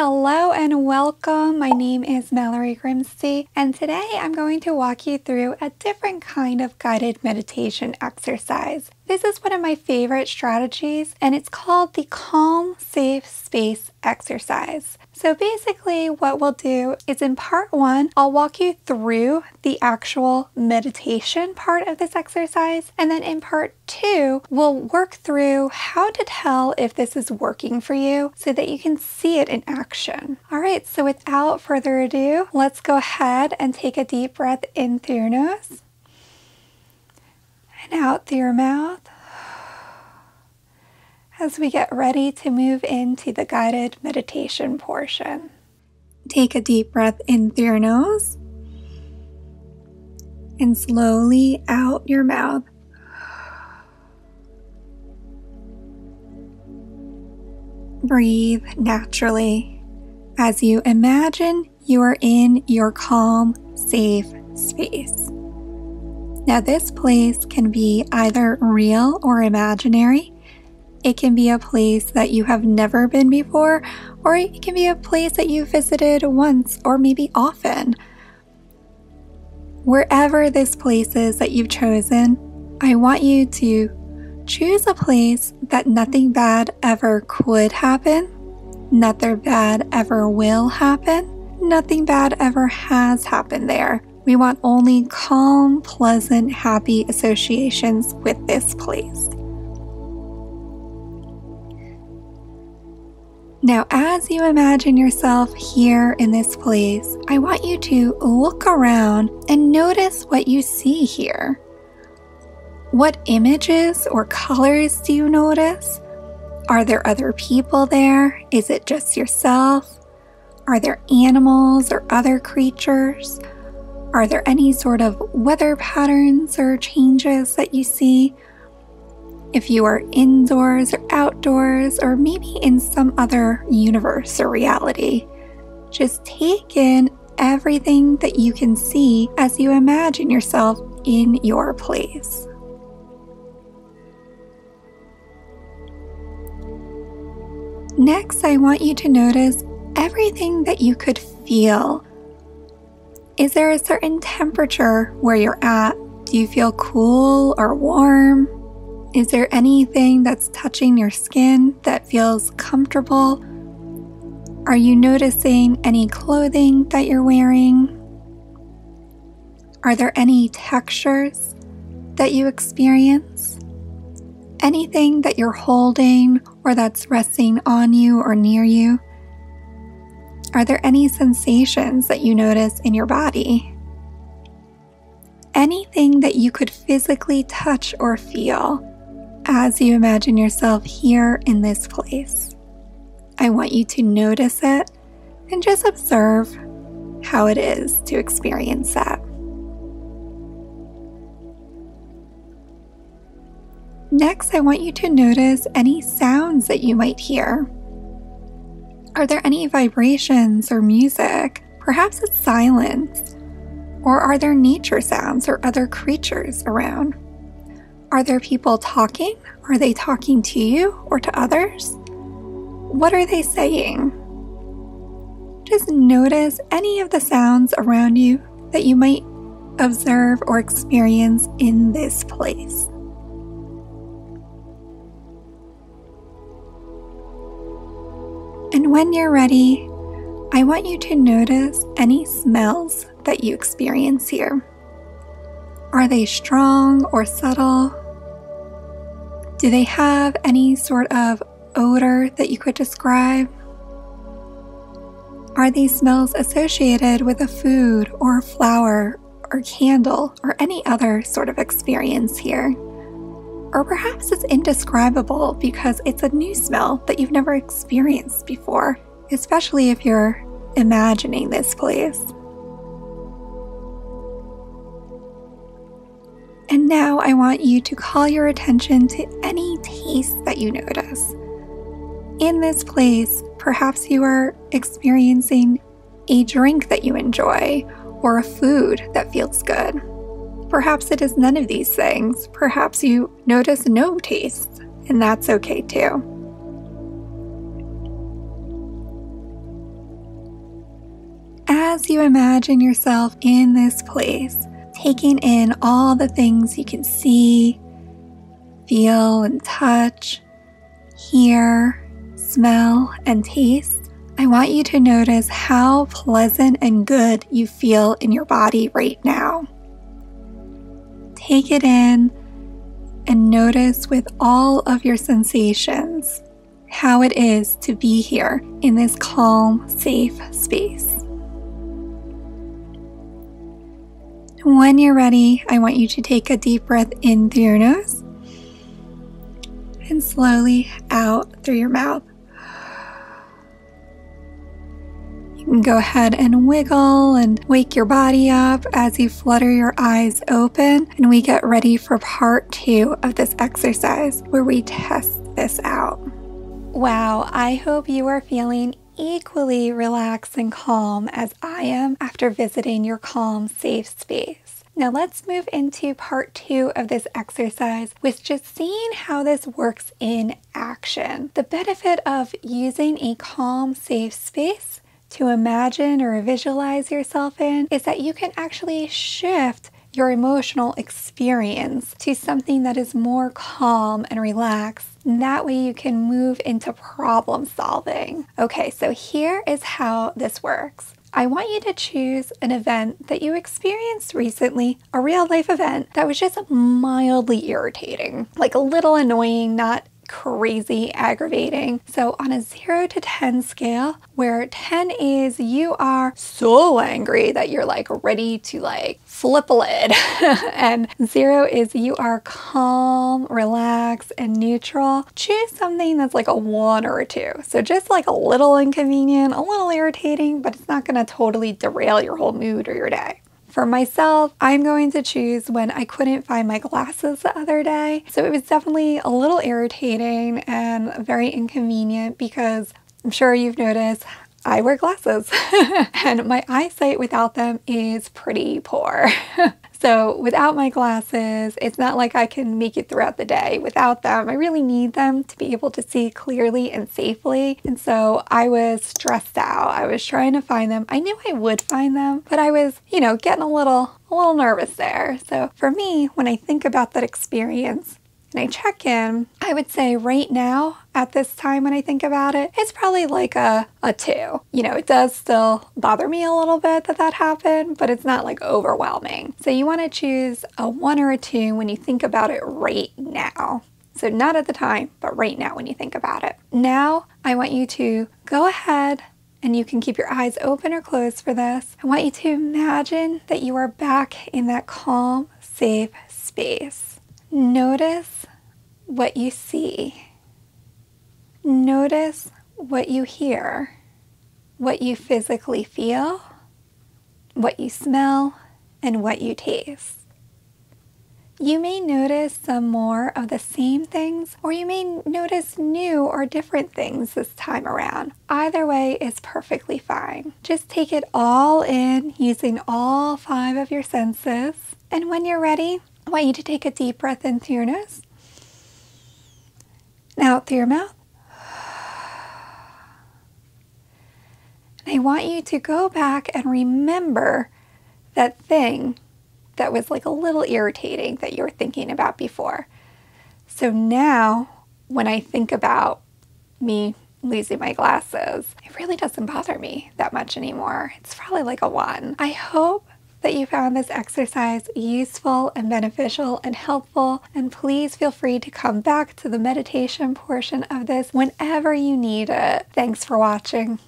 Hello and welcome. My name is Mallory Grimste, and today I'm going to walk you through a different kind of guided meditation exercise. This is one of my favorite strategies, and it's called the Calm Safe Space exercise. So basically, what we'll do is in part one, I'll walk you through the actual meditation part of this exercise, and then in part two, we'll work through how to tell if this is working for you so that you can see it in action. All right, so without further ado, let's go ahead and take a deep breath in through your nose and out through your mouth as we get ready to move into the guided meditation portion. Take a deep breath in through your nose and slowly out your mouth. Breathe naturally as you imagine you are in your calm, safe space. Now, this place can be either real or imaginary. It can be a place that you have never been before, or it can be a place that you visited once or maybe often. Wherever this place is that you've chosen, I want you to choose a place that nothing bad ever could happen, nothing bad ever will happen, nothing bad ever has happened there. We want only calm, pleasant, happy associations with this place. Now, as you imagine yourself here in this place, I want you to look around and notice what you see here. What images or colors do you notice? Are there other people there? Is it just yourself? Are there animals or other creatures? Are there any sort of weather patterns or changes that you see? If you are indoors or outdoors, or maybe in some other universe or reality, just take in everything that you can see as you imagine yourself in your place. Next, I want you to notice everything that you could feel is there a certain temperature where you're at? Do you feel cool or warm? Is there anything that's touching your skin that feels comfortable? Are you noticing any clothing that you're wearing? Are there any textures that you experience? Anything that you're holding or that's resting on you or near you? Are there any sensations that you notice in your body? Anything that you could physically touch or feel as you imagine yourself here in this place. I want you to notice it and just observe how it is to experience that. Next, I want you to notice any sounds that you might hear. Are there any vibrations or music? Perhaps it's silence. Or are there nature sounds or other creatures around? Are there people talking? Are they talking to you or to others? What are they saying? Just notice any of the sounds around you that you might observe or experience in this place. And when you're ready, I want you to notice any smells that you experience here. Are they strong or subtle? Do they have any sort of odor that you could describe? Are these smells associated with a food or flower or candle or any other sort of experience here? Or perhaps it's indescribable because it's a new smell that you've never experienced before, especially if you're imagining this place. And now I want you to call your attention to any taste that you notice. In this place, perhaps you are experiencing a drink that you enjoy or a food that feels good. Perhaps it is none of these things. Perhaps you notice no taste, and that's okay too. as you imagine yourself in this place, taking in all the things you can see, feel, and touch, hear, smell, and taste, I want you to notice how pleasant and good you feel in your body right now. Take it in and notice with all of your sensations how it is to be here in this calm, safe space. When you're ready, I want you to take a deep breath in through your nose and slowly out through your mouth. You can go ahead and wiggle and wake your body up as you flutter your eyes open, and we get ready for part two of this exercise where we test this out. Wow, I hope you are feeling equally relaxed and calm as I am after visiting your calm, safe space. Now let's move into part two of this exercise with just seeing how this works in action. The benefit of using a calm, safe space to imagine or visualize yourself in is that you can actually shift your emotional experience to something that is more calm and relaxed. And that way you can move into problem solving. Okay, so here is how this works. I want you to choose an event that you experienced recently, a real life event that was just mildly irritating, like a little annoying, not crazy aggravating. So, on a 0 to 10 scale, where 10 is you are so angry that you're like ready to like flip a lid, and 0 is you are calm, relaxed, and neutral, choose something that's like a 1 or a 2. So, just like a little inconvenient, a little irritating, but it's not going to totally derail your whole mood or your day. For myself, I'm going to choose when I couldn't find my glasses the other day. So it was definitely a little irritating and very inconvenient because I'm sure you've noticed I wear glasses and my eyesight without them is pretty poor. So without my glasses, it's not like I can make it throughout the day. Without them, I really need them to be able to see clearly and safely. And so I was stressed out. I was trying to find them. I knew I would find them, but I was, you know, getting a little a little nervous there. So for me, when I think about that experience, and I check in, I would say right now at this time when I think about it, it's probably like a, a two. You know, it does still bother me a little bit that that happened, but it's not like overwhelming. So you want to choose a one or a two when you think about it right now. So not at the time, but right now when you think about it. Now I want you to go ahead and you can keep your eyes open or closed for this. I want you to imagine that you are back in that calm, safe space. Notice what you see. Notice what you hear, what you physically feel, what you smell, and what you taste. You may notice some more of the same things, or you may notice new or different things this time around. Either way is perfectly fine. Just take it all in using all five of your senses. And when you're ready, I want you to take a deep breath in through your nose out through your mouth. And I want you to go back and remember that thing that was like a little irritating that you were thinking about before. So now, when I think about me losing my glasses, it really doesn't bother me that much anymore. It's probably like a one. I hope that you found this exercise useful and beneficial and helpful. And please feel free to come back to the meditation portion of this whenever you need it. Thanks for watching.